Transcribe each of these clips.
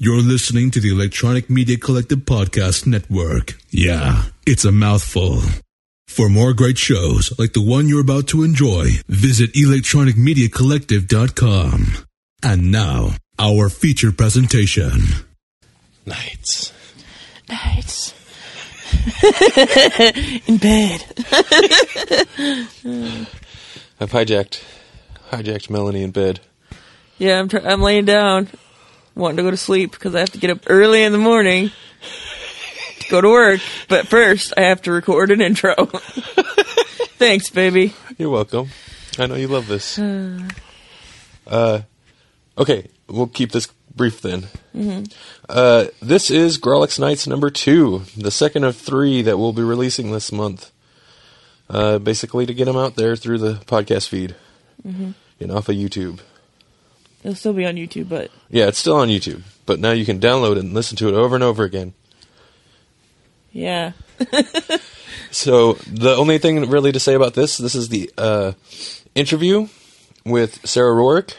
You're listening to the Electronic Media Collective Podcast Network. Yeah, it's a mouthful. For more great shows like the one you're about to enjoy, visit electronicmediacollective.com. And now, our feature presentation. Nights. Nights. In bed. I've hijacked, hijacked Melanie in bed. Yeah, I'm, tr- I'm laying down, wanting to go to sleep because I have to get up early in the morning to go to work. But first, I have to record an intro. Thanks, baby. You're welcome. I know you love this. Uh, okay, we'll keep this brief then. Uh, this is Grawlix Nights number two, the second of three that we'll be releasing this month. Uh, basically, to get them out there through the podcast feed and off of YouTube. It'll still be on YouTube, but Yeah, it's still on YouTube, but now you can download it and listen to it over and over again. yeah. So the only thing really to say about this, this is the uh, interview with Sarah Roark.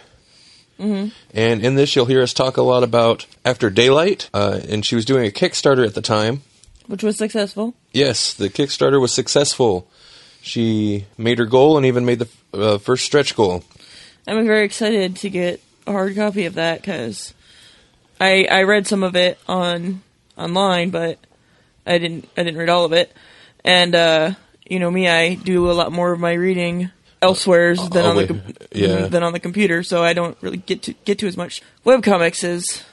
Mm-hmm. And in this, you'll hear us talk a lot about After Daylight. Uh, and she was doing a Kickstarter at the time. Which was successful. Yes, the Kickstarter was successful. She made her goal and even made the uh, first stretch goal. I'm very excited to get a hard copy of that because I I read some of it on online, but I didn't I didn't read all of it. And uh, you know me, I do a lot more of my reading elsewhere than Oh, on the com- yeah. than on the computer, so I don't really get to get to as much webcomics as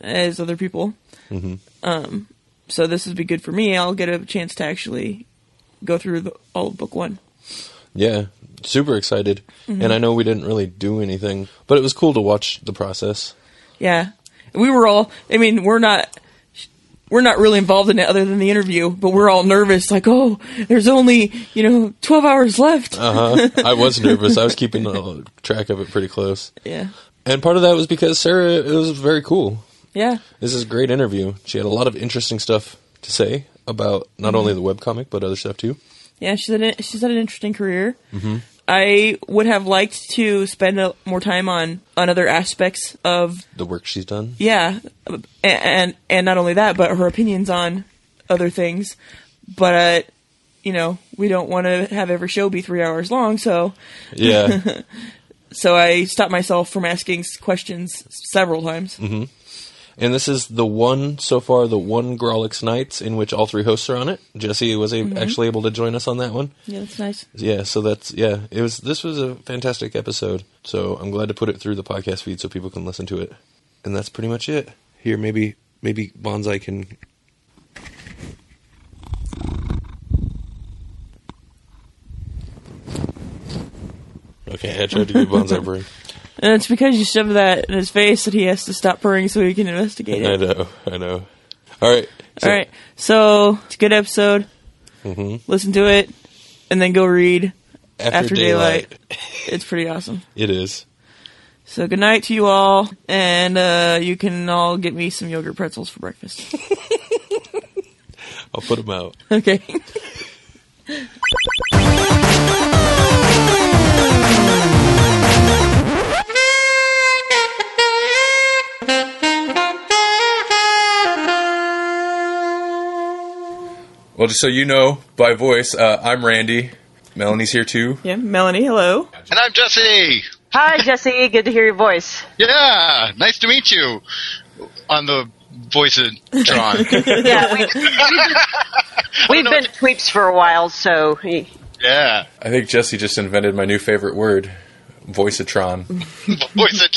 as other people. Mm-hmm. Um, so this would be good for me. I'll get a chance to actually go through the, all of book one. Yeah, super excited. And I know we didn't really do anything, but it was cool to watch the process. Yeah, we were all. I mean, we're not. We're not really involved in it other than the interview, but we're all nervous. Like, oh, there's only you know 12 hours left. Uh huh. I was nervous. I was keeping track of it pretty close. yeah, And part of that was because Sarah it was very cool. yeah, This is a great interview. She had a lot of interesting stuff to say about not only the webcomic but other stuff too. Yeah. She's had a, she's had an interesting career. I would have liked to spend a, more time on on other aspects of The work she's done. yeah, and and, and not only that, but her opinions on other things. But uh, you know, we don't want to have every show be three hours long, so Yeah. so I stopped myself from asking questions several times. And this is the one so far the one Grawlix Nights in which all three hosts are on it. Jesse was a- mm-hmm. actually able to join us on that one. Yeah, that's nice. Yeah, so that's yeah, it was this was a fantastic episode. So I'm glad to put it through the podcast feed so people can listen to it. And that's pretty much it. Here maybe maybe Bonsai can Okay, I tried to give Bonsai break. And it's because you shoved that in his face that he has to stop purring so he can investigate it. I know, I know. All right. so- All right, so it's a good episode. Mhm. Listen to it, and then go read After, After daylight. Daylight. It's pretty awesome. It is. So good night to you all, and uh, you can all get me some yogurt pretzels for breakfast. I'll put them out. Okay. Well, just so you know, by voice, uh, I'm Randy. Melanie's here too. yeah, Melanie, hello. And I'm Jesse. Hi, Jesse. Good to hear your voice. Yeah, nice to meet you on the Voice of Tron. Yeah, we, we've know been what- tweeps for a while, so he- yeah, I think Jesse just invented my new favorite word, voiceatron. Voice.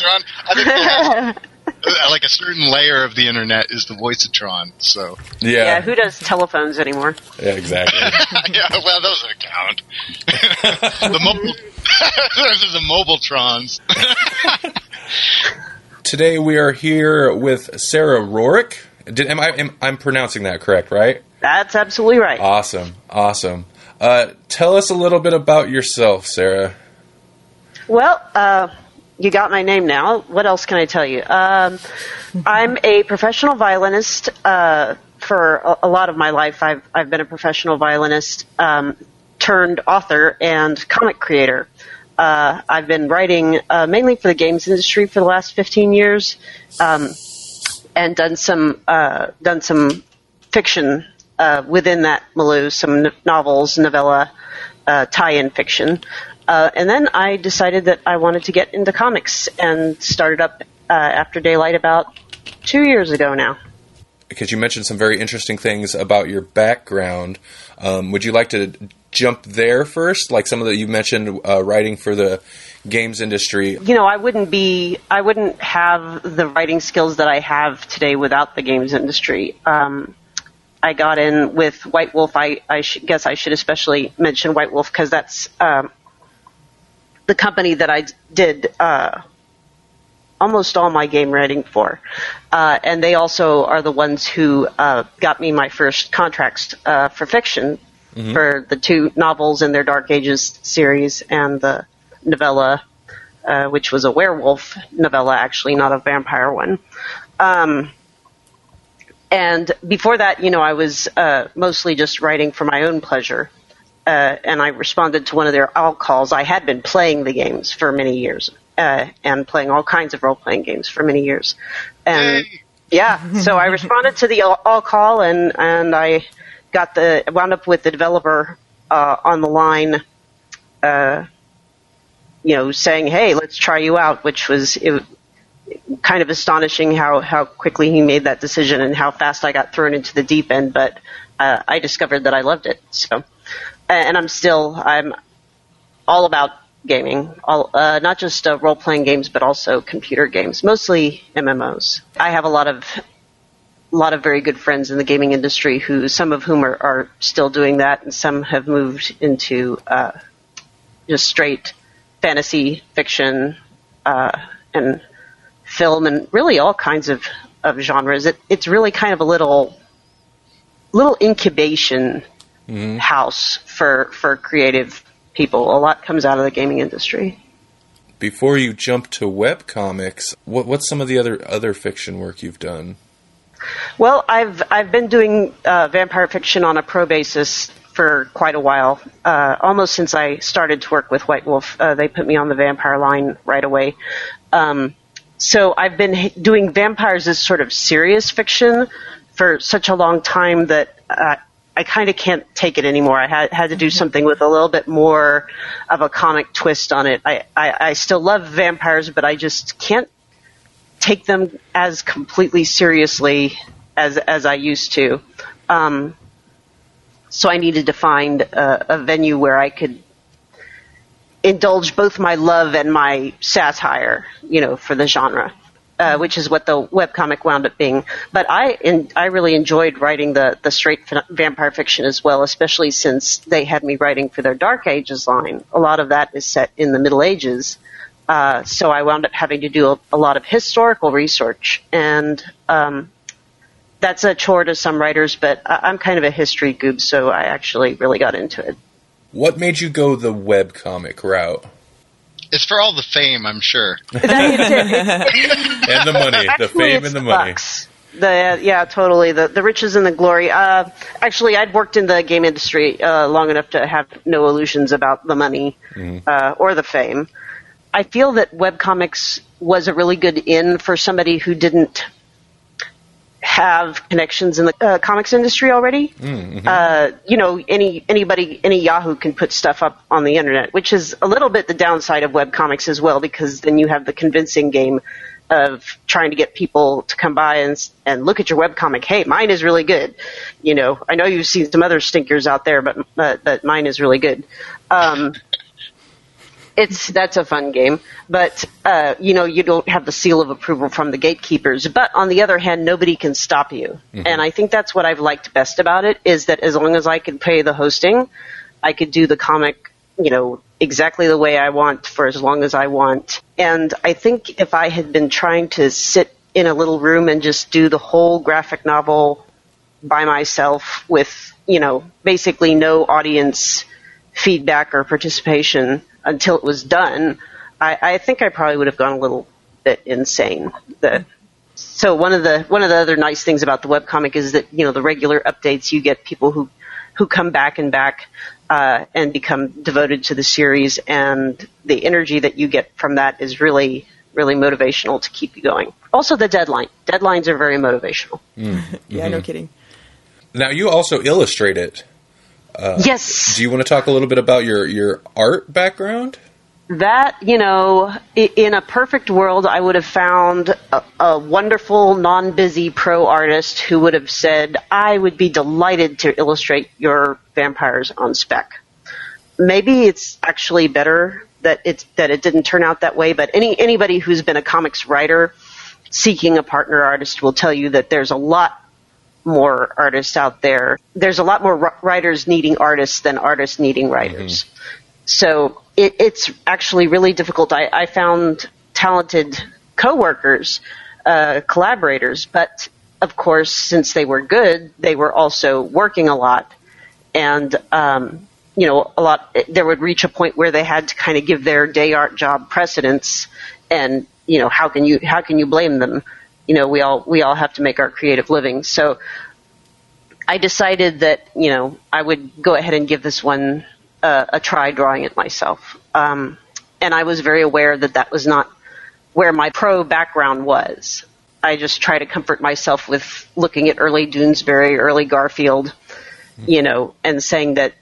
I think they have, like a certain layer of the internet is the Voiceatron. So Yeah, yeah, who does telephones anymore? yeah, exactly. yeah, well, those don't count. the mobile, those are the mobile Trons. Today we are here with Sarah Roark. Did, am I? Am, I'm pronouncing that correct, right? That's absolutely right. Awesome, awesome. Uh, tell us a little bit about yourself, Sarah. Well, uh, you got my name now. What else can I tell you? Um, I'm a professional violinist. Uh, for a, a lot of my life, I've I've been a professional violinist um, turned author and comic creator. Uh, I've been writing uh, mainly for the games industry for the last 15 years. Um, and done some uh, done some fiction uh, within that milieu, some novels, novella, uh, tie-in fiction. Uh, and then I decided that I wanted to get into comics and started up uh, After Daylight about two years ago now. Because you mentioned some very interesting things about your background. Um, would you like to jump there first? Like some of the you mentioned uh, writing for the games industry. You know, I wouldn't be, I wouldn't have the writing skills that I have today without the games industry. Um, I got in with White Wolf. I, I sh- guess I should especially mention White Wolf because that's um, the company that I did uh, almost all my game writing for. Uh, and they also are the ones who uh, got me my first contracts uh, for fiction for the two novels in their Dark Ages series and the novella, uh, which was a werewolf novella, actually, not a vampire one. Um, and before that, you know, I was uh, mostly just writing for my own pleasure. Uh, and I responded to one of their all calls. I had been playing the games for many years, uh, and playing all kinds of role playing games for many years. And yeah, so I responded to the all, all call, and and I got the wound up with the developer uh, on the line, uh, you know, saying, "Hey, let's try you out," which was it, kind of astonishing how how quickly he made that decision and how fast I got thrown into the deep end. But uh, I discovered that I loved it. So, and I'm still I'm all about gaming, all, uh, not just uh, role playing games, but also computer games, mostly MMOs. I have a lot of lot of very good friends in the gaming industry who some of whom are, are still doing that and some have moved into uh, just straight fantasy fiction uh, and film and really all kinds of, of genres. It, it's really kind of a little little incubation house for for creative people. A lot comes out of the gaming industry. Before you jump to web comics, what, what's some of the other other fiction work you've done? Well, I've I've been doing uh, vampire fiction on a pro basis for quite a while, uh, almost since I started to work with White Wolf. Uh, they put me on the vampire line right away. Um, so I've been h- doing vampires as sort of serious fiction for such a long time that uh, I kind of can't take it anymore. I had had to do something with a little bit more of a comic twist on it. I, I, I still love vampires, but I just can't take them as completely seriously as as I used to. Um, so I needed to find a, a venue where I could indulge both my love and my satire, you know, for the genre. Uh, which is what the webcomic wound up being. But I I really enjoyed writing the, the straight f- vampire fiction as well, especially since they had me writing for their Dark Ages line. A lot of that is set in the Middle Ages. Uh, so I wound up having to do a, a lot of historical research, and um, that's a chore to some writers. But I, I'm kind of a history goob, so I actually really got into it. What made you go the web comic route? It's for all the fame, I'm sure. And the money, the fame and the the money. bucks. The yeah, totally the the riches and the glory. Uh, actually, I'd worked in the game industry uh, long enough to have no illusions about the money uh, or the fame. I feel that webcomics was a really good in for somebody who didn't have connections in the uh, comics industry already. Uh, you know, any anybody, any Yahoo can put stuff up on the internet, which is a little bit the downside of webcomics as well, because then you have the convincing game of trying to get people to come by and and look at your webcomic. Hey, mine is really good. You know, I know you've seen some other stinkers out there, but but, but mine is really good. Um, it's that's a fun game, but uh, you know you don't have the seal of approval from the gatekeepers. But on the other hand, nobody can stop you, and I think that's what I've liked best about it is that as long as I could pay the hosting, I could do the comic, you know, exactly the way I want for as long as I want. And I think if I had been trying to sit in a little room and just do the whole graphic novel by myself with, you know, basically no audience feedback or participation until it was done, I, I think I probably would have gone a little bit insane. The, so one of the one of the other nice things about the webcomic is that you know the regular updates you get people who who come back and back uh, and become devoted to the series, and the energy that you get from that is really really motivational to keep you going. Also, the deadline. Deadlines are very motivational. Yeah, no kidding. Now you also illustrate it. Uh, yes. Do you want to talk a little bit about your your art background? That, you know, in a perfect world, I would have found a, a wonderful, non busy pro artist who would have said, I would be delighted to illustrate your vampires on spec. Maybe it's actually better that it's that it didn't turn out that way, but any anybody who's been a comics writer seeking a partner artist will tell you that there's a lot more artists out there. There's a lot more writers needing artists than artists needing writers. So it, it's actually really difficult. I, I found talented coworkers, uh, collaborators, but of course, since they were good, they were also working a lot, and um, you know, a lot. There would reach a point where they had to kind of give their day art job precedence, and you know, how can you how can you blame them? You know, we all we all have to make our creative living. So I decided that you know I would go ahead and give this one uh, a try drawing it myself. Um, and I was very aware that that was not where my pro background was. I just try to comfort myself with looking at early Doonesbury, early Garfield, you know, and saying that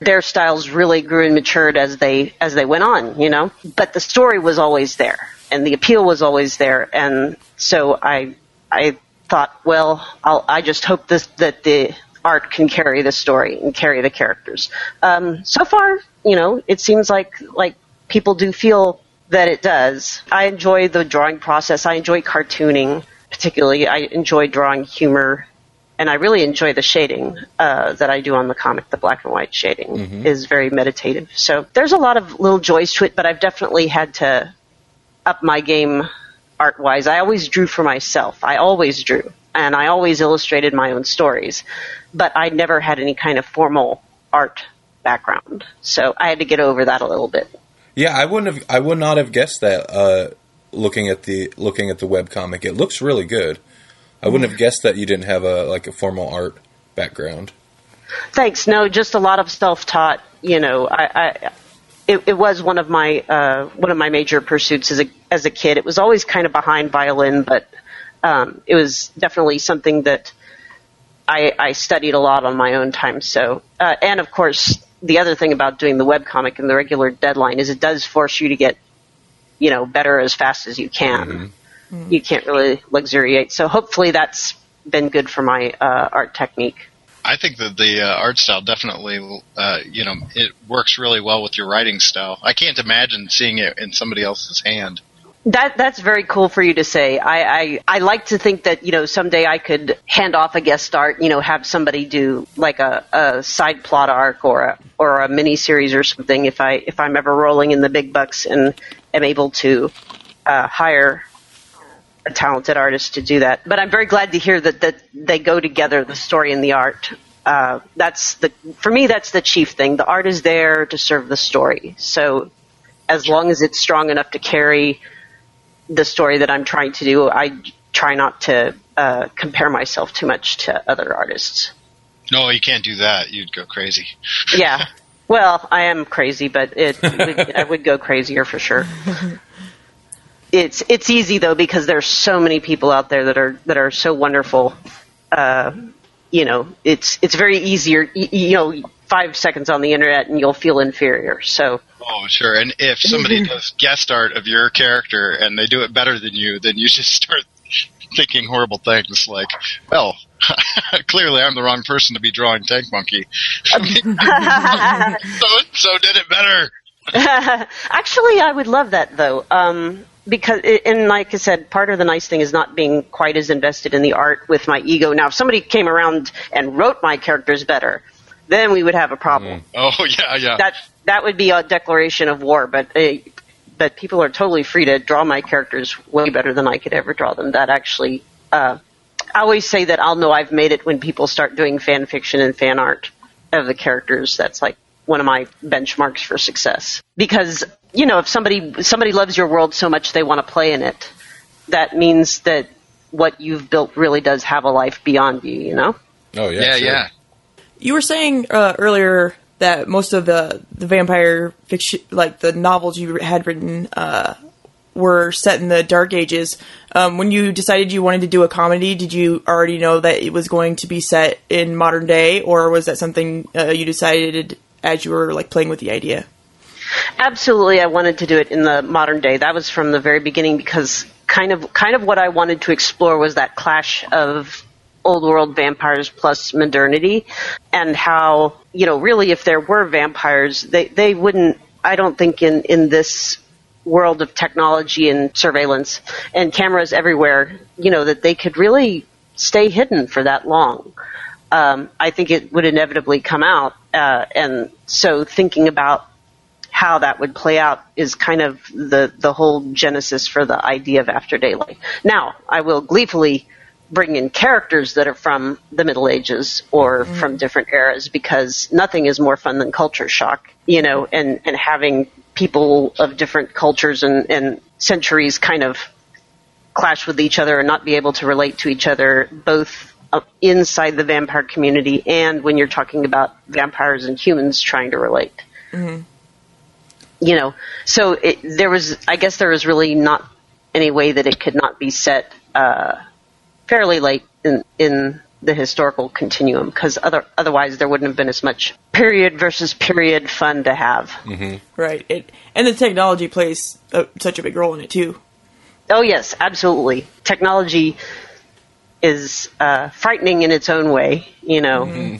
their styles really grew and matured as they as they went on, you know. But the story was always there, and the appeal was always there, and so I I thought, well, I'll, I just hope this that the art can carry the story and carry the characters. Um, so far, you know, it seems like like people do feel that it does. I enjoy the drawing process. I enjoy cartooning, particularly. I enjoy drawing humor and I really enjoy the shading uh, that I do on the comic. The black and white shading is very meditative. So there's a lot of little joys to it, but I've definitely had to up my game art wise. I always drew for myself. I always drew, and I always illustrated my own stories, but I never had any kind of formal art background. So I had to get over that a little bit. Yeah, I wouldn't have. I would not have guessed that. Uh, looking at the looking at the web comic, it looks really good. I wouldn't have guessed that you didn't have a like a formal art background. Thanks. No, just a lot of self-taught. You know, I, I it, it was one of my uh, one of my major pursuits as a as a kid. It was always kind of behind violin, but um, it was definitely something that I, I studied a lot on my own time. So, uh, and of course, the other thing about doing the webcomic and the regular deadline is it does force you to get, you know, better as fast as you can. You can't really luxuriate. So hopefully that's been good for my uh, art technique. I think that the uh, art style definitely, uh, you know, it works really well with your writing style. I can't imagine seeing it in somebody else's hand. That that's very cool for you to say. I, I I like to think that you know someday I could hand off a guest art. You know, have somebody do like a, a side plot arc or a or a mini series or something. If I if I'm ever rolling in the big bucks and am able to uh, hire a talented artist to do that. But I'm very glad to hear that that they go together, the story and the art. Uh, that's the for me that's the chief thing. The art is there to serve the story. So as long as it's strong enough to carry the story that I'm trying to do, I try not to uh, compare myself too much to other artists. No, you can't do that. You'd go crazy. Yeah. Well, I am crazy, but it would, I would go crazier for sure. It's it's easy though because there's so many people out there that are that are so wonderful. Uh, you know, it's it's very easier. You, you know, five seconds on the internet and you'll feel inferior. So Oh, sure. And if somebody does guest art of your character and they do it better than you, then you just start thinking horrible things like, well, clearly I'm the wrong person to be drawing Tank Monkey. so so did it better. Actually, I would love that though, um, because and like I said, part of the nice thing is not being quite as invested in the art with my ego. Now, if somebody came around and wrote my characters better, then we would have a problem. Oh yeah, yeah. That that would be a declaration of war. But uh, but people are totally free to draw my characters way better than I could ever draw them. That actually, uh, I always say that I'll know I've made it when people start doing fan fiction and fan art of the characters. That's like one of my benchmarks for success. Because you know, if somebody somebody loves your world so much they want to play in it, that means that what you've built really does have a life beyond you. You know. Oh yeah, yeah, sure. yeah. You were saying uh, earlier that most of the the vampire fiction, like the novels you had written, uh, were set in the Dark Ages. Um, when you decided you wanted to do a comedy, did you already know that it was going to be set in modern day, or was that something uh, you decided as you were like playing with the idea? Absolutely, I wanted to do it in the modern day. That was from the very beginning because kind of kind of what I wanted to explore was that clash of old world vampires plus modernity and how you know really if there were vampires they they wouldn't I don't think in in this world of technology and surveillance and cameras everywhere you know that they could really stay hidden for that long. Um, I think it would inevitably come out, uh, and so thinking about how that would play out is kind of the the whole genesis for the idea of After Daylight. Now, I will gleefully bring in characters that are from the Middle Ages or mm. from different eras because nothing is more fun than culture shock, you know, and, and having people of different cultures and, and centuries kind of clash with each other and not be able to relate to each other, both inside the vampire community and when you're talking about vampires and humans trying to relate. Mm-hmm. You know, so it, there was, I guess there was really not any way that it could not be set uh, fairly late in in the historical continuum because other, otherwise there wouldn't have been as much period versus period fun to have. Mm-hmm. Right, it, and the technology plays a, such a big role in it too. Oh yes, absolutely. Technology is uh, frightening in its own way. You know, mm-hmm.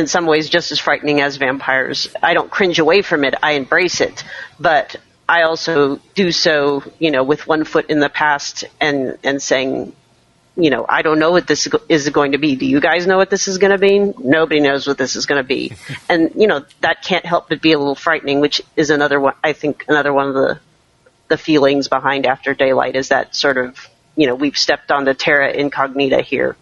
In some ways just as frightening as vampires. I don't cringe away from it. I embrace it, but I also do so, you know, with one foot in the past and and saying you know, I don't know what this is going to be. Do you guys know what this is going to be? Nobody knows what this is going to be. and, you know, that can't help but be a little frightening, which is another one, I think, another one of the, the feelings behind After Daylight is that sort of, you know, we've stepped onto terra incognita here.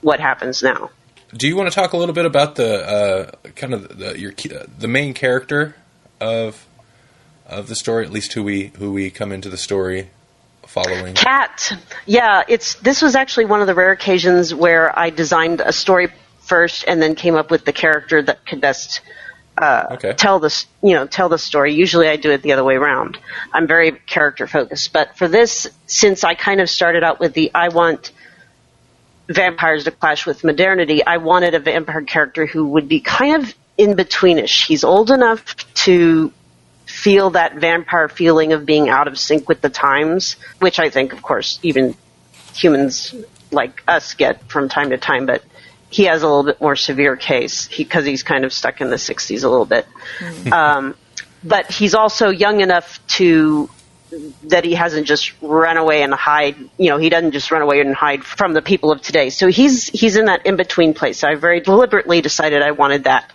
What happens now? Do you want to talk a little bit about the uh, kind of the, your the main character of of the story, at least who we who we come into the story following? Cat. Yeah, it's this was actually one of the rare occasions where I designed a story first and then came up with the character that could best uh, okay. tell this you know tell the story. Usually I do it the other way around. I'm very character focused, but for this, since I kind of started out with the I want vampires to clash with modernity, I wanted a vampire character who would be kind of in betweenish. He's old enough to feel that vampire feeling of being out of sync with the times, which I think, of course, even humans like us get from time to time, but he has a little bit more severe case because he, he's kind of stuck in the 60s a little bit. Mm-hmm. Um, but he's also young enough to that he hasn't just run away and hide. You know, he doesn't just run away and hide from the people of today. So he's he's in that in between place. I very deliberately decided I wanted that.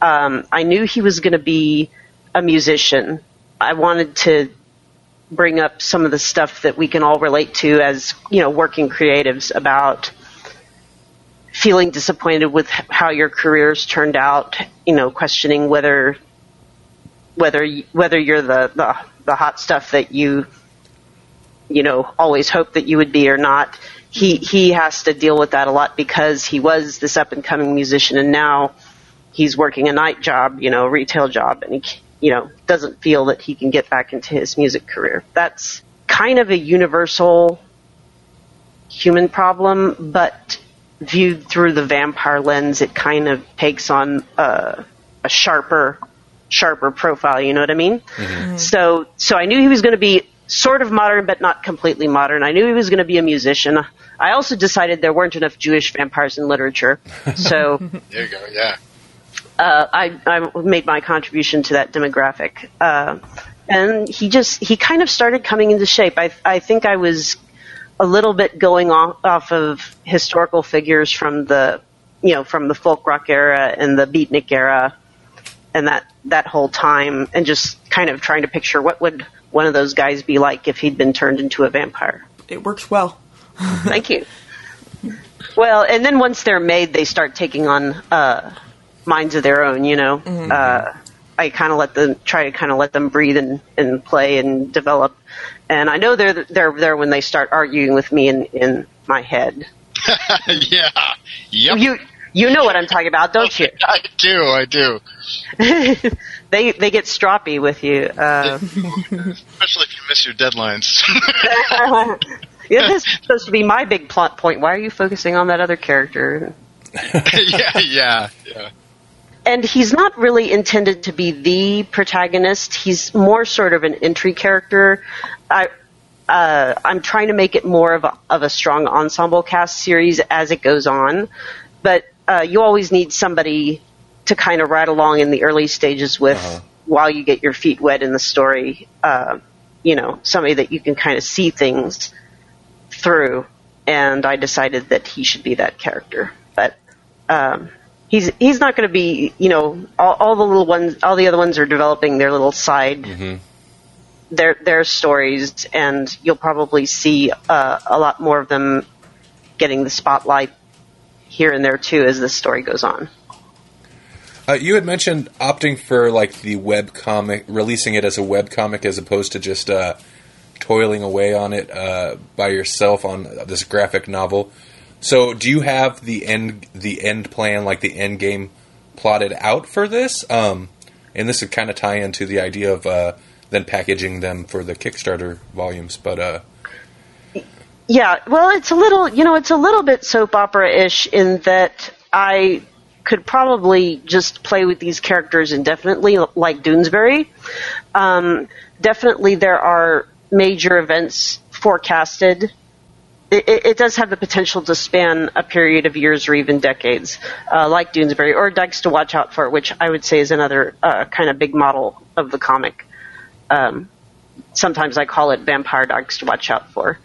Um, I knew he was going to be a musician. I wanted to bring up some of the stuff that we can all relate to as, you know, working creatives about feeling disappointed with how your careers turned out, you know, questioning whether whether whether you're the, the the hot stuff that you you know always hoped that you would be or not. He he has to deal with that a lot because he was this up and coming musician and now he's working a night job, you know, a retail job, and he you know, doesn't feel that he can get back into his music career. That's kind of a universal human problem, but viewed through the vampire lens, it kind of takes on a, a sharper, sharper profile. You know what I mean? Mm-hmm. So, so I knew he was going to be sort of modern, but not completely modern. I knew he was going to be a musician. I also decided there weren't enough Jewish vampires in literature, so there you go. Yeah uh, I, I made my contribution to that demographic. Uh, and he just, he kind of started coming into shape. I, I think I was a little bit going off, off of historical figures from the, you know, from the folk rock era and the beatnik era and that, that whole time and just kind of trying to picture what would one of those guys be like if he'd been turned into a vampire. It works well. Thank you. Well, and then once they're made, they start taking on, uh, minds of their own, you know. Mm-hmm. Uh, I kind of let them try to kind of let them breathe and, and play and develop. And I know they're they're there when they start arguing with me in in my head. yeah. Yep. You You know what I'm talking about, don't you? I do, I do. they they get stroppy with you. Uh, Especially if you miss your deadlines. yeah, this is supposed to be my big plot point. Why are you focusing on that other character? yeah, yeah, yeah. and he's not really intended to be the protagonist. He's more sort of an entry character. I, uh, I'm trying to make it more of a, of a strong ensemble cast series as it goes on, but uh, you always need somebody to kind of ride along in the early stages with Uh-huh. while you get your feet wet in the story. Uh, you know, somebody that you can kind of see things through. And I decided that he should be that character, but um, he's he's not going to be you know all, all the little ones all the other ones are developing their little side their their stories and you'll probably see uh, a lot more of them getting the spotlight here and there too as the story goes on Uh, you had mentioned opting for like the web comic, releasing it as a web comic as opposed to just uh, toiling away on it uh, by yourself on this graphic novel. So, do you have the end the end plan, like the end game, plotted out for this? Um, and this would kind of tie into the idea of uh, then packaging them for the Kickstarter volumes. But uh, Yeah, well, it's a little, you know, it's a little bit soap opera-ish in that I could probably just play with these characters indefinitely, like Doonesbury. Um, definitely, there are major events forecasted. It, it, it does have the potential to span a period of years or even decades, uh, like Doonesbury, or Dykes to Watch Out For, which I would say is another uh, kind of big model of the comic. Um, sometimes I call it Vampire Dogs to Watch Out For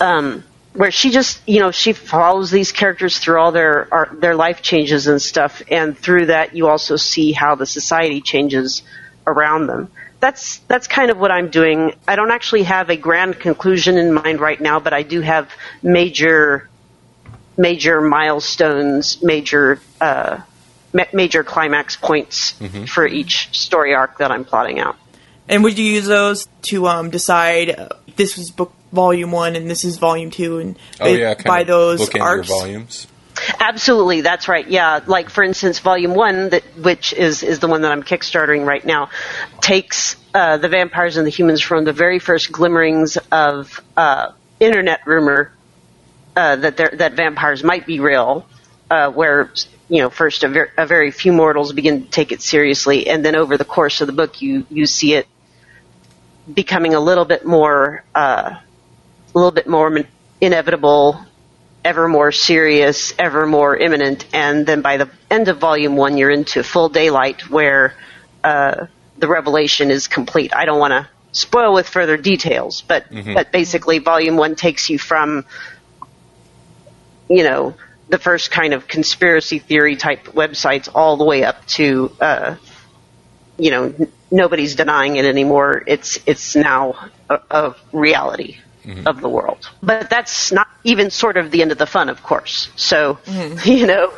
um, where she just you know she follows these characters through all their our, their life changes and stuff, and through that you also see how the society changes around them. That's that's kind of what I'm doing. I don't actually have a grand conclusion in mind right now, but I do have major major milestones, major uh, ma- major climax points for each story arc that I'm plotting out. And would you use those to um, decide uh, this was book volume one and this is volume two, and oh yeah, by of those bookend your arcs? volumes. Absolutely, that's right. Yeah, like for instance, Volume One, that which is is the one that I'm kickstarting right now, takes uh, the vampires and the humans from the very first glimmerings of uh, internet rumor uh, that that vampires might be real, uh, where you know first a, ver- a very few mortals begin to take it seriously, and then over the course of the book, you you see it becoming a little bit more uh, a little bit more inevitable ever more serious, ever more imminent, and then by the end of volume one, you're into full daylight where uh, the revelation is complete. I don't want to spoil with further details, but but basically, volume one takes you from you know the first kind of conspiracy theory type websites all the way up to uh, you know n- nobody's denying it anymore. It's it's now a, a reality of the world. But that's not even sort of the end of the fun, of course. So you know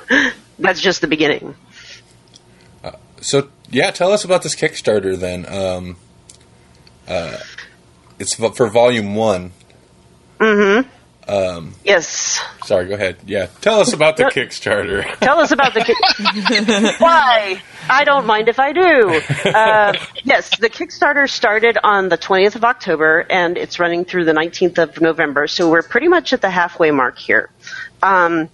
that's just the beginning. So yeah, tell us about this Kickstarter then. Um, uh, it's for Volume One. Yes. Sorry, go ahead. Yeah, tell us about the Kickstarter. Tell us about the. Ki- Why? I don't mind if I do. Uh, yes, the Kickstarter started on the 20th of October and it's running through the 19th of November. So we're pretty much at the halfway mark here. Um,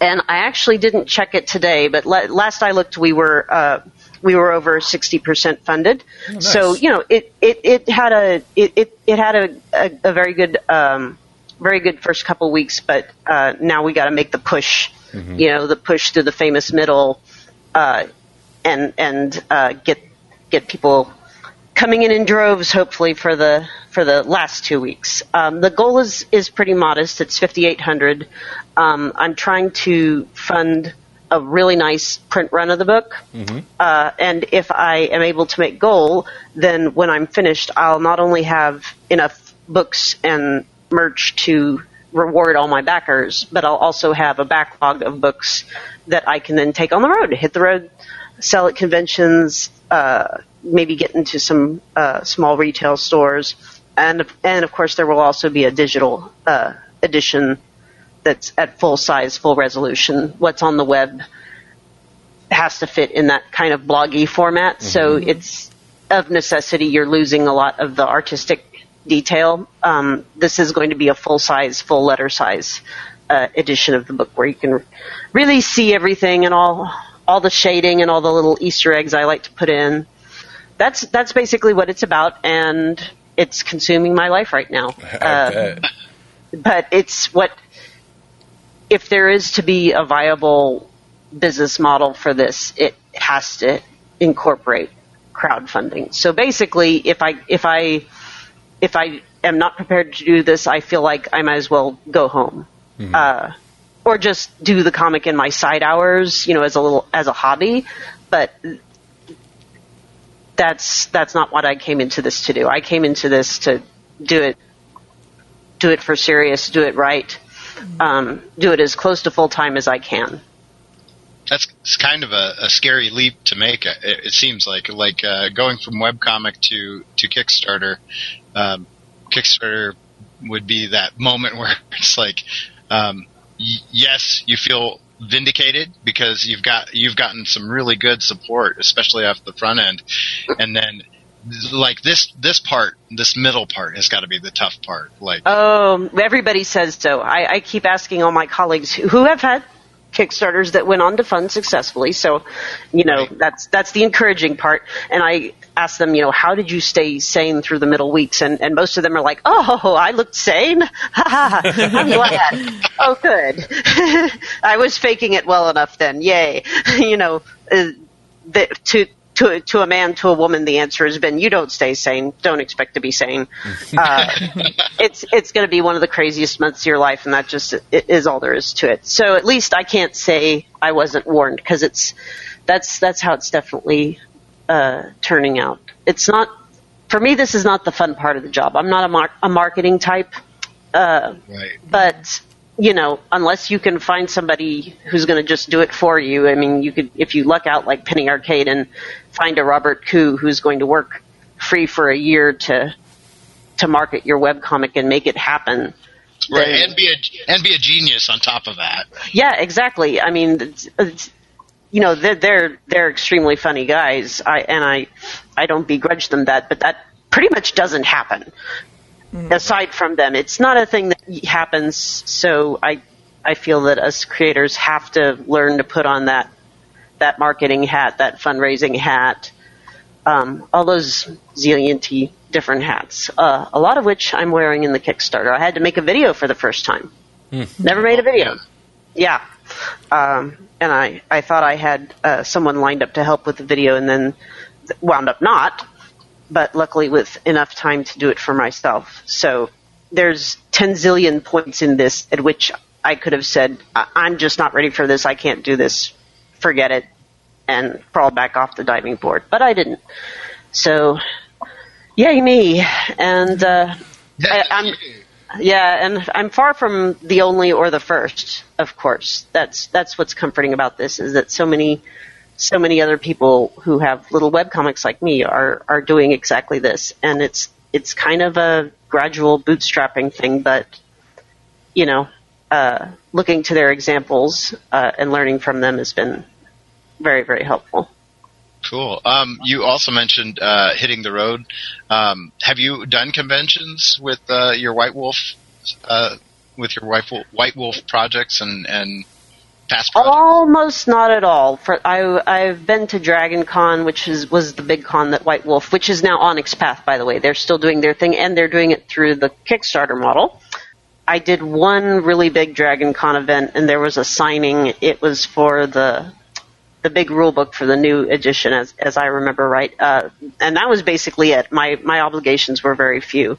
and I actually didn't check it today, but la- last I looked, we were uh, we were over 60% funded. So you know, it, it, it had a it, it, it had a, a, a very good um, very good first couple weeks, but uh, now we got to make the push. You know, the push to the famous middle, uh, and and uh, get get people coming in in droves, hopefully for the for the last two weeks. Um, the goal is is pretty modest. It's fifty eight hundred. Um, I'm trying to fund a really nice print run of the book, uh, and if I am able to make goal, then when I'm finished, I'll not only have enough books and merch to reward all my backers, but I'll also have a backlog of books that I can then take on the road, hit the road, sell at conventions, uh, maybe get into some uh, small retail stores, and and of course there will also be a digital uh, edition that's at full size, full resolution. What's on the web has to fit in that kind of bloggy format. Mm-hmm. So it's of necessity you're losing a lot of the artistic detail. Um, this is going to be a full size, full letter size uh, edition of the book where you can really see everything and all all the shading and all the little Easter eggs I like to put in. That's that's basically what it's about, and it's consuming my life right now. Uh, but it's what if there is to be a viable business model for this, it has to incorporate crowdfunding. So basically, if I if I if I am not prepared to do this, I feel like I might as well go home, mm-hmm. uh, or just do the comic in my side hours, you know, as a little as a hobby. But that's that's not what I came into this to do. I came into this to do it do it for serious, do it right, um, do it as close to full time as I can that's kind of a, a, scary leap to make. It, it seems like like uh, going from webcomic to to Kickstarter. Um, Kickstarter would be that moment where it's like, um, y- yes, you feel vindicated because you've got you've gotten some really good support, especially off the front end, and then like this this part this middle part has got to be the tough part like oh everybody says so. I, I keep asking all my colleagues who, who have had Kickstarters that went on to fund successfully. So, you know, that's that's the encouraging part. And I asked them, you know, how did you stay sane through the middle weeks? And and most of them are like, oh, I looked sane. I'm glad. oh, good. I was faking it well enough then. Yay. you know, uh, the, to to to a man to a woman the answer has been you don't stay sane. Don't expect to be sane. Uh, it's it's going to be one of the craziest months of your life and that just is all there is to it. So at least i can't say i wasn't warned because it's that's that's how it's definitely uh, turning out. It's not for me this is not the fun part of the job. I'm not a, mar- a marketing type uh, right. but you know, unless you can find somebody who's going to just do it for you. I mean, you could, if you luck out like Penny Arcade and find a Robert Khoo who's going to work free for a year to to market your web comic and make it happen. Right, then, and be a and be a genius on top of that. Yeah, exactly. I mean, it's, it's, you know, they're they're they're extremely funny guys. I and I I don't begrudge them that, but that pretty much doesn't happen. Mm-hmm. Aside from them, it's not a thing that happens. So I I feel that us creators have to learn to put on that that marketing hat, that fundraising hat, um, all those zillion different hats. Uh, a lot of which I'm wearing in the Kickstarter. I had to make a video for the first time. Mm. Never made a video. Yeah. Um, and I, I thought I had uh, someone lined up to help with the video and then wound up not but luckily with enough time to do it for myself. So there's 10 zillion points in this at which I could have said, I'm just not ready for this. I can't do this. Forget it. And crawl back off the diving board. But I didn't. So, yay me. And, uh, I, I'm, yeah, and I'm far from the only or the first, of course. That's, that's what's comforting about this is that so many so many other people who have little web comics like me are are doing exactly this, and it's it's kind of a gradual bootstrapping thing, but you know, uh, looking to their examples uh, and learning from them has been very very helpful. Cool. Um, you also mentioned uh, hitting the road. Um, have you done conventions with uh, your White Wolf, uh, with your White Wolf, White Wolf projects and and past? Almost not at all. For I, I've been to Dragon Con, which is was the big con that White Wolf, which is now Onyx Path, by the way. They're still doing their thing, and they're doing it through the Kickstarter model. I did one really big Dragon Con event, and there was a signing. It was for the the big rule book for the new edition, as as I remember right. Uh, and that was basically it. My my obligations were very few,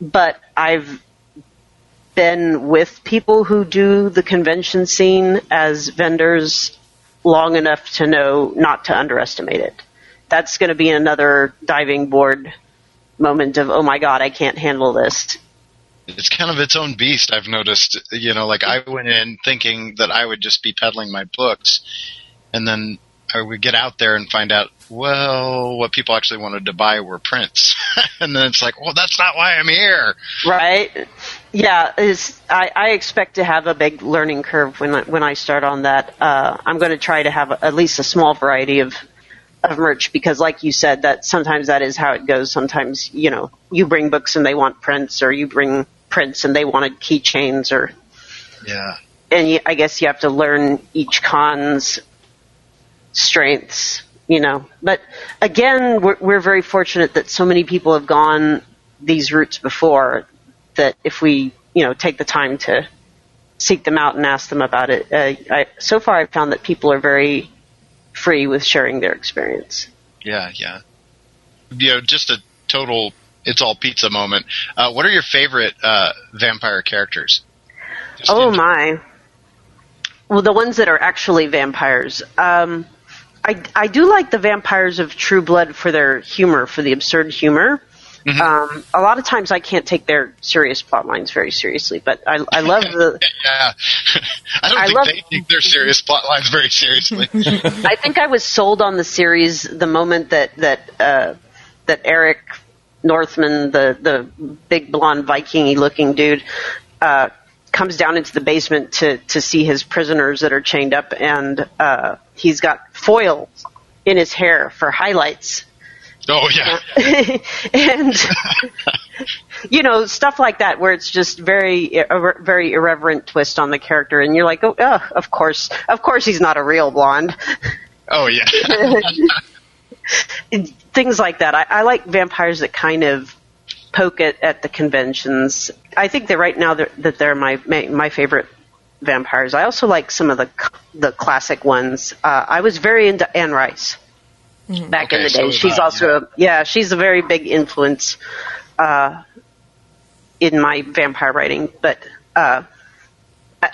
but I've been with people who do the convention scene as vendors long enough to know not to underestimate it. That's going to be another diving board moment of, oh my god, I can't handle this. It's kind of its own beast, I've noticed. You know, like I went in thinking that I would just be peddling my books, and then I would get out there and find out, well, what people actually wanted to buy were prints. and then it's like, well, that's not why I'm here. Right Yeah, is I, I expect to have a big learning curve when I, when I start on that. Uh, I'm going to try to have at least a small variety of of merch because, like you said, that sometimes that is how it goes. Sometimes you know you bring books and they want prints, or you bring prints and they wanted keychains, or Yeah. and you, I guess you have to learn each con's strengths, you know. But again, we're, we're very fortunate that so many people have gone these routes before. That if we, you know, take the time to seek them out and ask them about it, uh, I, so far I've found that people are very free with sharing their experience. Yeah, yeah. You know, just a total it's all pizza moment. Uh, what are your favorite uh, vampire characters? Just Oh in- my. Well, the ones that are actually vampires. Um, I, I do like the vampires of True Blood for their humor, for the absurd humor. Um, a lot of times I can't take their serious plot lines very seriously, but I, I love the. Yeah, I don't I think love- they take their serious plot lines very seriously. I think I was sold on the series the moment that that uh, that Eric Northman, the the big blonde Vikingy looking dude, uh, comes down into the basement to to see his prisoners that are chained up, and uh, he's got foil in his hair for highlights. Oh yeah, and you know stuff like that where it's just very a very irreverent twist on the character and you're like oh, oh of course of course he's not a real blonde. Oh yeah. things like that. I, I like vampires that kind of poke at, at the conventions. I think that right now they're, that they're my, my my favorite vampires. I also like some of the the classic ones. Uh, I was very into Anne Rice back in the day. was she's I, also yeah. a, yeah, she's a very big influence uh, in my vampire writing. But uh,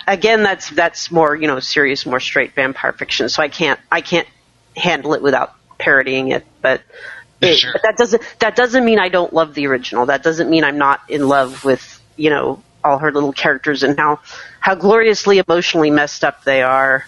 again, that's that's more you know serious, more straight vampire fiction. So I can't I can't handle it without parodying it. But, it, Sure. but that doesn't that doesn't mean I don't love the original. That doesn't mean I'm not in love with you know all her little characters and how how gloriously emotionally messed up they are.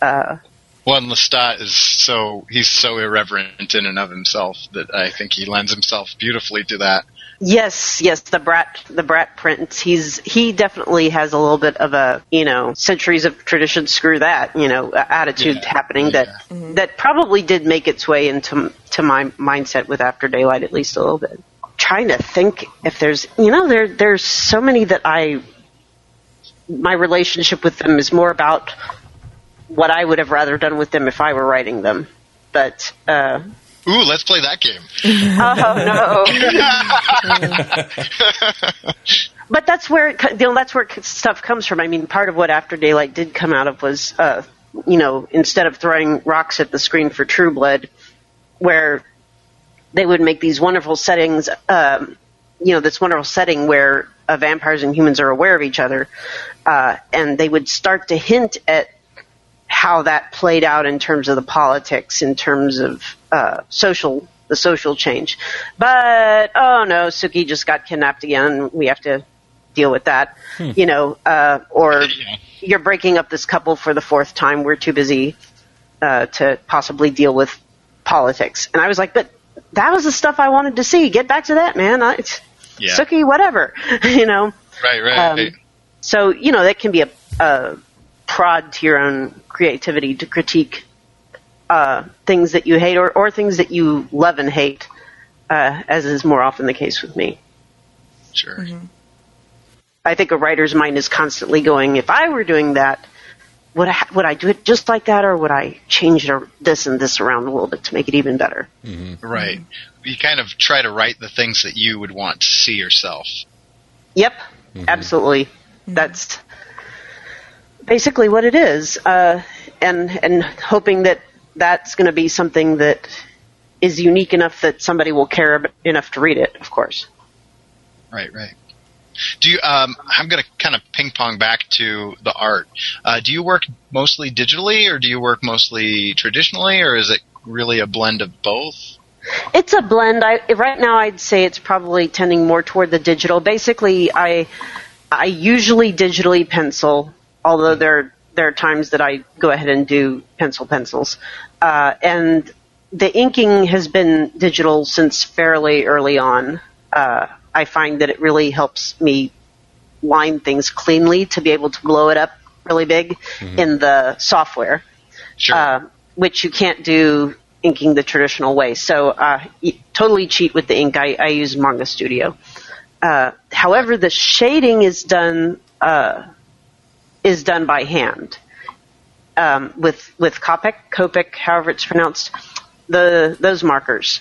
Uh, One Lestat is so he's so irreverent in and of himself that I think he lends himself beautifully to that. Yes, yes, the brat, the brat prince. He's he definitely has a little bit of a you know centuries of tradition. Screw that, you know, attitude Yeah, happening that mm-hmm. that probably did make its way into to my mindset with After Daylight at least a little bit. Trying to think if there's you know there there's so many that I my relationship with them is more about what I would have rather done with them if I were writing them. But uh, Ooh, let's play that game. oh no. but that's where it, you know that's where stuff comes from. I mean, part of what After Daylight did come out of was, uh, you know, instead of throwing rocks at the screen for True Blood, where they would make these wonderful settings, um, you know, this wonderful setting where uh, vampires and humans are aware of each other, uh, and they would start to hint at how that played out in terms of the politics, in terms of uh, social the social change. But oh no, Sookie just got kidnapped again. We have to deal with that, you know. Uh, or you're breaking up this couple for the fourth time. We're too busy uh, to possibly deal with politics. And I was like, but that was the stuff I wanted to see. Get back to that, man. I, Yeah. Sookie, whatever, you know. Right, right. Um, so you know that can be a, a prod to your own creativity to critique uh, things that you hate or, or things that you love and hate, uh, as is more often the case with me. sure. I think a writer's mind is constantly going, if I were doing that, would I, would I do it just like that, or would I change it or this and this around a little bit to make it even better? Right. You kind of try to write the things that you would want to see yourself. Yep, absolutely. That's basically what it is, uh, and and hoping that that's going to be something that is unique enough that somebody will care enough to read it. Of course. Right, right. Do you? Um, I'm going to kind of ping pong back to the art. Uh, do you work mostly digitally, or do you work mostly traditionally, or is it really a blend of both? It's a blend. I right now I'd say it's probably tending more toward the digital. Basically, I I usually digitally pencil, although there there are times that I go ahead and do pencil pencils. Uh, and the inking has been digital since fairly early on. Uh, I find that it really helps me line things cleanly to be able to blow it up really big in the software, Sure. uh, which you can't do inking the traditional way. So uh, totally cheat with the ink. I, I use Manga Studio. Uh, however, the shading is done uh, is done by hand um, with with Copic, Copic, however it's pronounced. The those markers,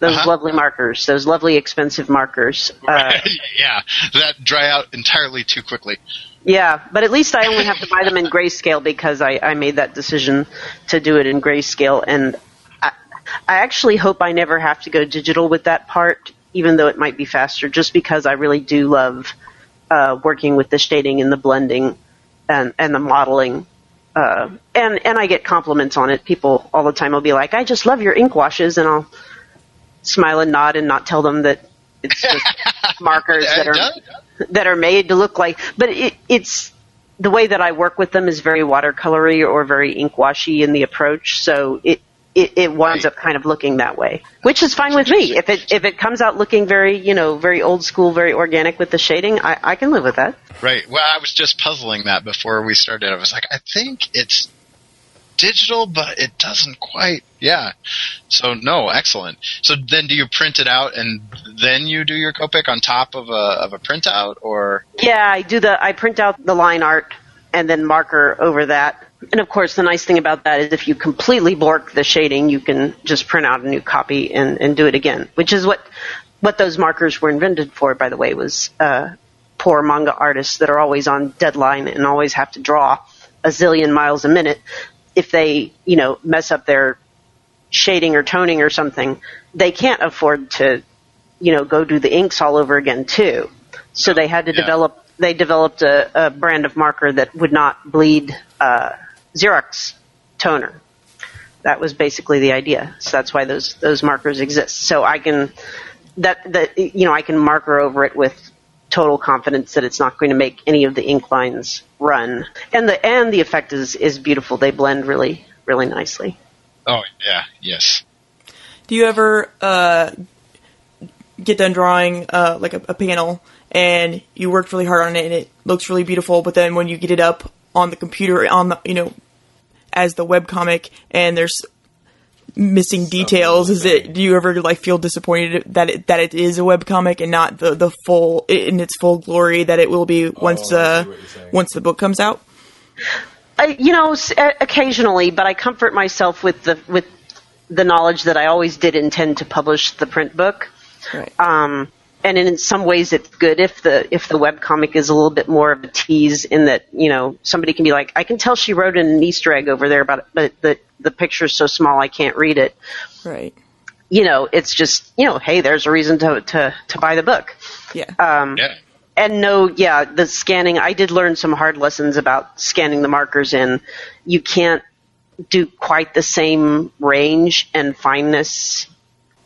those Uh-huh. lovely markers, those lovely expensive markers. Uh, yeah, that dry out entirely too quickly. yeah, but at least I only have to buy them in grayscale because I, I made that decision to do it in grayscale, and I, I actually hope I never have to go digital with that part, even though it might be faster, just because I really do love uh, working with the shading and the blending and and the modeling. Uh, and and I get compliments on it. People all the time will be like, "I just love your ink washes," and I'll smile and nod and not tell them that it's just markers that are that are made to look like. But it, it's the way that I work with them is very watercolory or very ink washy in the approach. So it. It, it winds up kind of looking that way, which is fine with me. If it if it comes out looking very you know very old school, very organic with the shading, I, I can live with that. Right. Well, I was just puzzling that before we started. I was like, I think it's digital, but it doesn't quite. Yeah. So no, excellent. So then, do you print it out and then you do your Copic on top of a of a printout, or Yeah, I do the I print out the line art and then marker over that. And of course, the nice thing about that is if you completely bork the shading, you can just print out a new copy and, and do it again, which is what what those markers were invented for. By the way, was uh, poor manga artists that are always on deadline and always have to draw a zillion miles a minute. If they, you know, mess up their shading or toning or something, they can't afford to, you know, go do the inks all over again too. So they had to Yeah. develop. They developed a, a brand of marker that would not bleed uh, Xerox toner. That was basically the idea. So that's why those those markers exist. So I can that that you know I can marker over it with total confidence that it's not going to make any of the ink lines run. And the and the effect is is beautiful. They blend really really nicely. oh yeah, yes. Do you ever uh, get done drawing uh, like a, a panel and you worked really hard on it and it looks really beautiful, but then when you get it up on the computer on the you know as the webcomic and there's missing details is it do you ever like feel disappointed that it that it is a webcomic and not the the full in its full glory that it will be once Oh, I see uh what you're saying. once the book comes out I, you know, uh, occasionally, but I comfort myself with the with the knowledge that I always did intend to publish the print book. right Um, and in some ways, it's good if the if the webcomic is a little bit more of a tease in that you know somebody can be like, I can tell she wrote an Easter egg over there, but but the the picture's so small I can't read it. right You know, it's just you know, hey, there's a reason to to to buy the book. yeah Um, Yeah. and no, yeah, the scanning. I did learn some hard lessons about scanning the markers in. You can't do quite the same range and fineness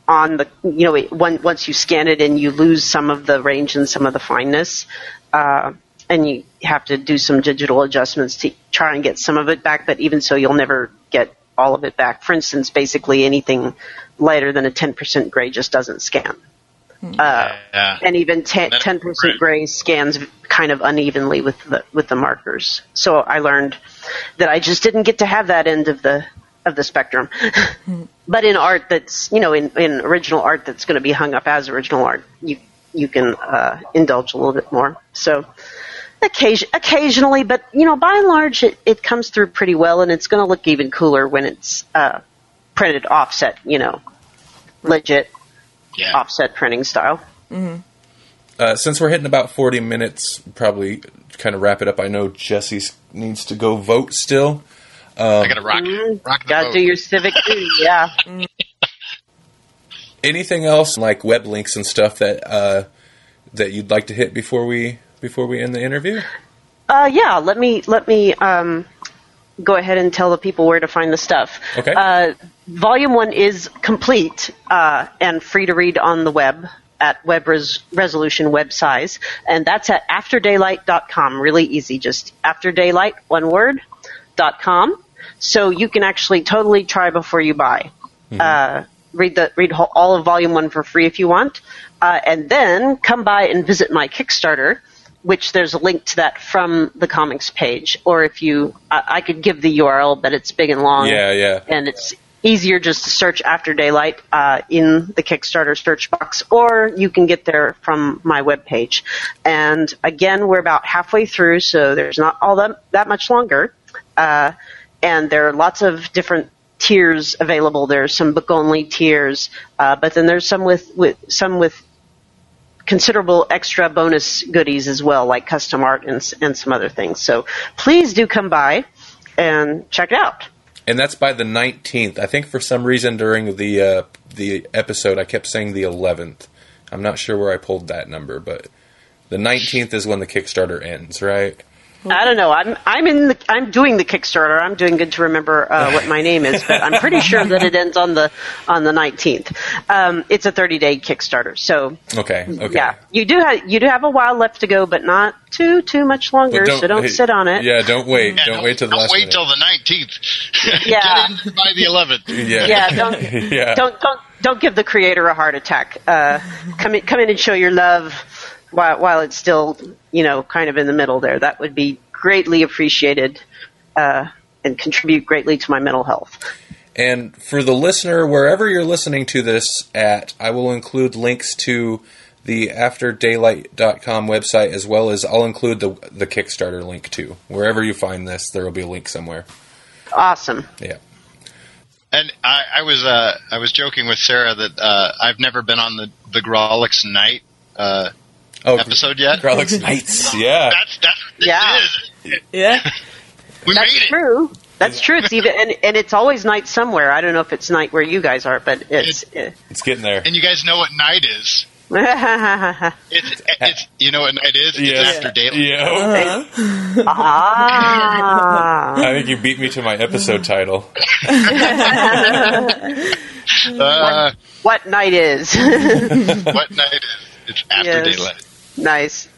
on the. You know, it- one, once you scan it and you lose some of the range and some of the fineness, uh, and you have to do some digital adjustments to try and get some of it back. But even so, you'll never get all of it back. For instance, basically anything lighter than a 10% gray just doesn't scan. Uh, Yeah. and even ten percent gray scans kind of unevenly with the with the markers. So I learned that I just didn't get to have that end of the of the spectrum. but in art that's you know in, in original art that's going to be hung up as original art, you you can uh, indulge a little bit more. So occasion, occasionally, but you know by and large it, it comes through pretty well, and it's going to look even cooler when it's uh, printed offset. You know, legit Yeah. offset printing style. Uh, since we're hitting about 40 minutes, probably kind of wrap it up. I know Jesse needs to go vote still. I gotta rock, rock the Got to boat. do your civic duty, yeah. Anything else like web links and stuff that uh, that you'd like to hit before we before we end the interview? Uh, yeah, let me let me um, go ahead and tell the people where to find the stuff. Okay. Uh, volume one is complete uh, and free to read on the web at web res- resolution web size, and that's at afterdaylight.com. Really easy, just afterdaylight one word dot com. So you can actually totally try before you buy. Uh, read the read whole, all of volume one for free if you want, uh, and then come by and visit my Kickstarter which there's a link to that from the comics page. Or if you, I, I could give the URL, but it's big and long. Yeah, yeah. And it's easier just to search After Daylight uh, in the Kickstarter search box, or you can get there from my webpage. And again, we're about halfway through, so there's not all that, that much longer. Uh, and there are lots of different tiers available. There's some book only tiers, uh, but then there's some with, with some with considerable extra bonus goodies as well, like custom art and, and some other things. So please do come by and check it out. And that's by the 19th. I think for some reason during the uh, the episode I kept saying the 11th. I'm not sure where I pulled that number, but the 19th is when the Kickstarter ends, right? I don't know. I'm I'm in the I'm doing the Kickstarter. I'm doing good to remember uh, what my name is, but I'm pretty sure that it ends on the on the 19th. Um, it's a 30 day Kickstarter, so Okay, okay. yeah, you do have you do have a while left to go, but not too too much longer. But so don't hey, sit on it. Yeah, don't wait. Yeah, don't, wait till the don't last wait minute. till the nineteenth. Yeah. Get in by the eleventh. yeah. Yeah, don't yeah. don't don't don't give the creator a heart attack. Uh, come in come in and show your love while while it's still you know kind of in the middle there. That would be greatly appreciated uh, and contribute greatly to my mental health. And for the listener, wherever you're listening to this at, I will include links to the afterdaylight.com website as well as I'll include the the Kickstarter link too. Wherever you find this, there will be a link somewhere. Awesome. Yeah. And I, I was uh, I was joking with Sarah that uh, I've never been on the the Grawlix Night uh, Oh, episode yet. Grawlix Nights. Yeah. That's that's what this Yeah. is. Yeah. We That's made it. true. That's true. It's even and, and it's always night somewhere. I don't know if it's night where you guys are, but it's. It's getting there. And you guys know what night is. It's, it's you know what night is. Yes. It's after daylight. Yeah. ah. I think you beat me to my episode title. Uh, what night is? what night is? It's after Yes. daylight. Nice.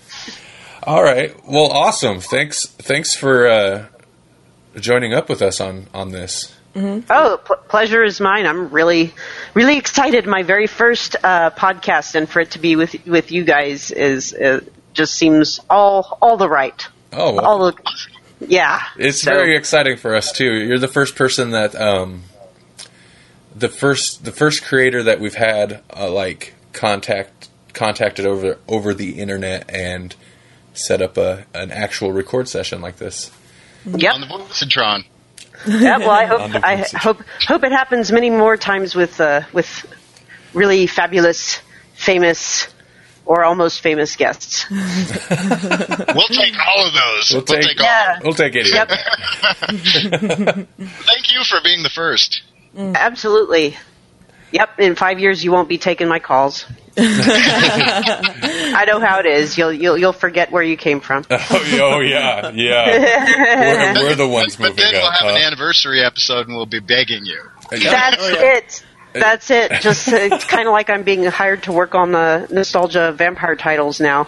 All right. Well, awesome. Thanks. Thanks for uh, joining up with us on on this. Oh, pl- pleasure is mine. I'm really, really excited. My very first uh, podcast, and for it to be with with you guys is uh, just seems all all the right. Oh, All the, yeah. It's So- very exciting for us too. You're the first person that um, the first the first creator that we've had uh, like contact contacted over over the internet and set up a an actual record session like this. Yep. On the Voiceatron. Yeah, well, I hope I hope hope it happens many more times with uh, with really fabulous, famous, or almost famous guests. We'll take all of those. We'll We'll, take- take, all. Yeah. We'll take it. Yep. Thank you for being the first. Absolutely. Yep. In five years, you won't be taking my calls. I know how it is. You'll you'll you'll forget where you came from. Oh, oh, yeah, yeah. We're, we're the ones But moving then we'll up. have an anniversary episode and we'll be begging you. That's it. That's it. Just uh, it's kind of like I'm being hired to work on the nostalgia vampire titles now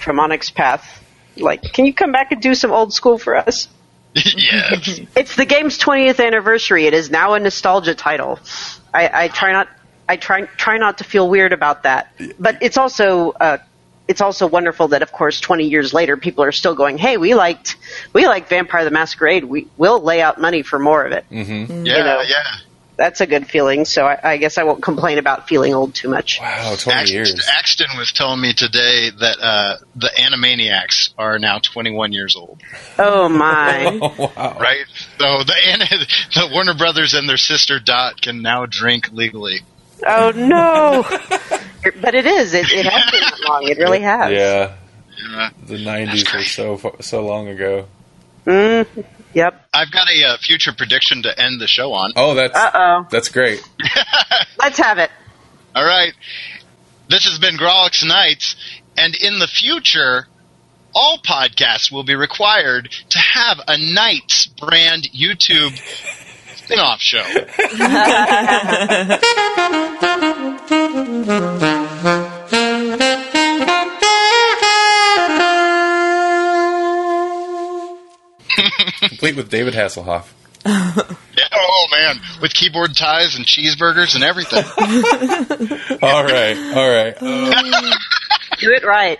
from Onyx Path. Like, can you come back and do some old school for us? Yes. It's the game's 20th anniversary. It is now a nostalgia title. I, I try not. I try try not to feel weird about that. But it's also uh, it's also wonderful that, of course, 20 years later, people are still going, "Hey, we liked we liked Vampire the Masquerade. We will lay out money for more of it." Yeah, know. yeah. That's a good feeling. So I, I guess I won't complain about feeling old too much. Wow, 20 years. Axton, Axton was telling me today that uh, the Animaniacs are now 21 years old. Oh my! wow. Right? So the, the Warner Brothers and their sister Dot can now drink legally. oh no! But it is. It, it has been that long. It really has. Yeah, Yeah. the 90s were so so long ago. Mm, yep. I've got a uh, future prediction to end the show on. Oh, that's Uh oh. that's great. Let's have it. All right. This has been Grawlix Nights, and in the future, all podcasts will be required to have a Nights brand YouTube spin-off show. Complete with David Hasselhoff. Yeah, oh man, with keyboard ties and cheeseburgers and everything. All right, all right. Do it right.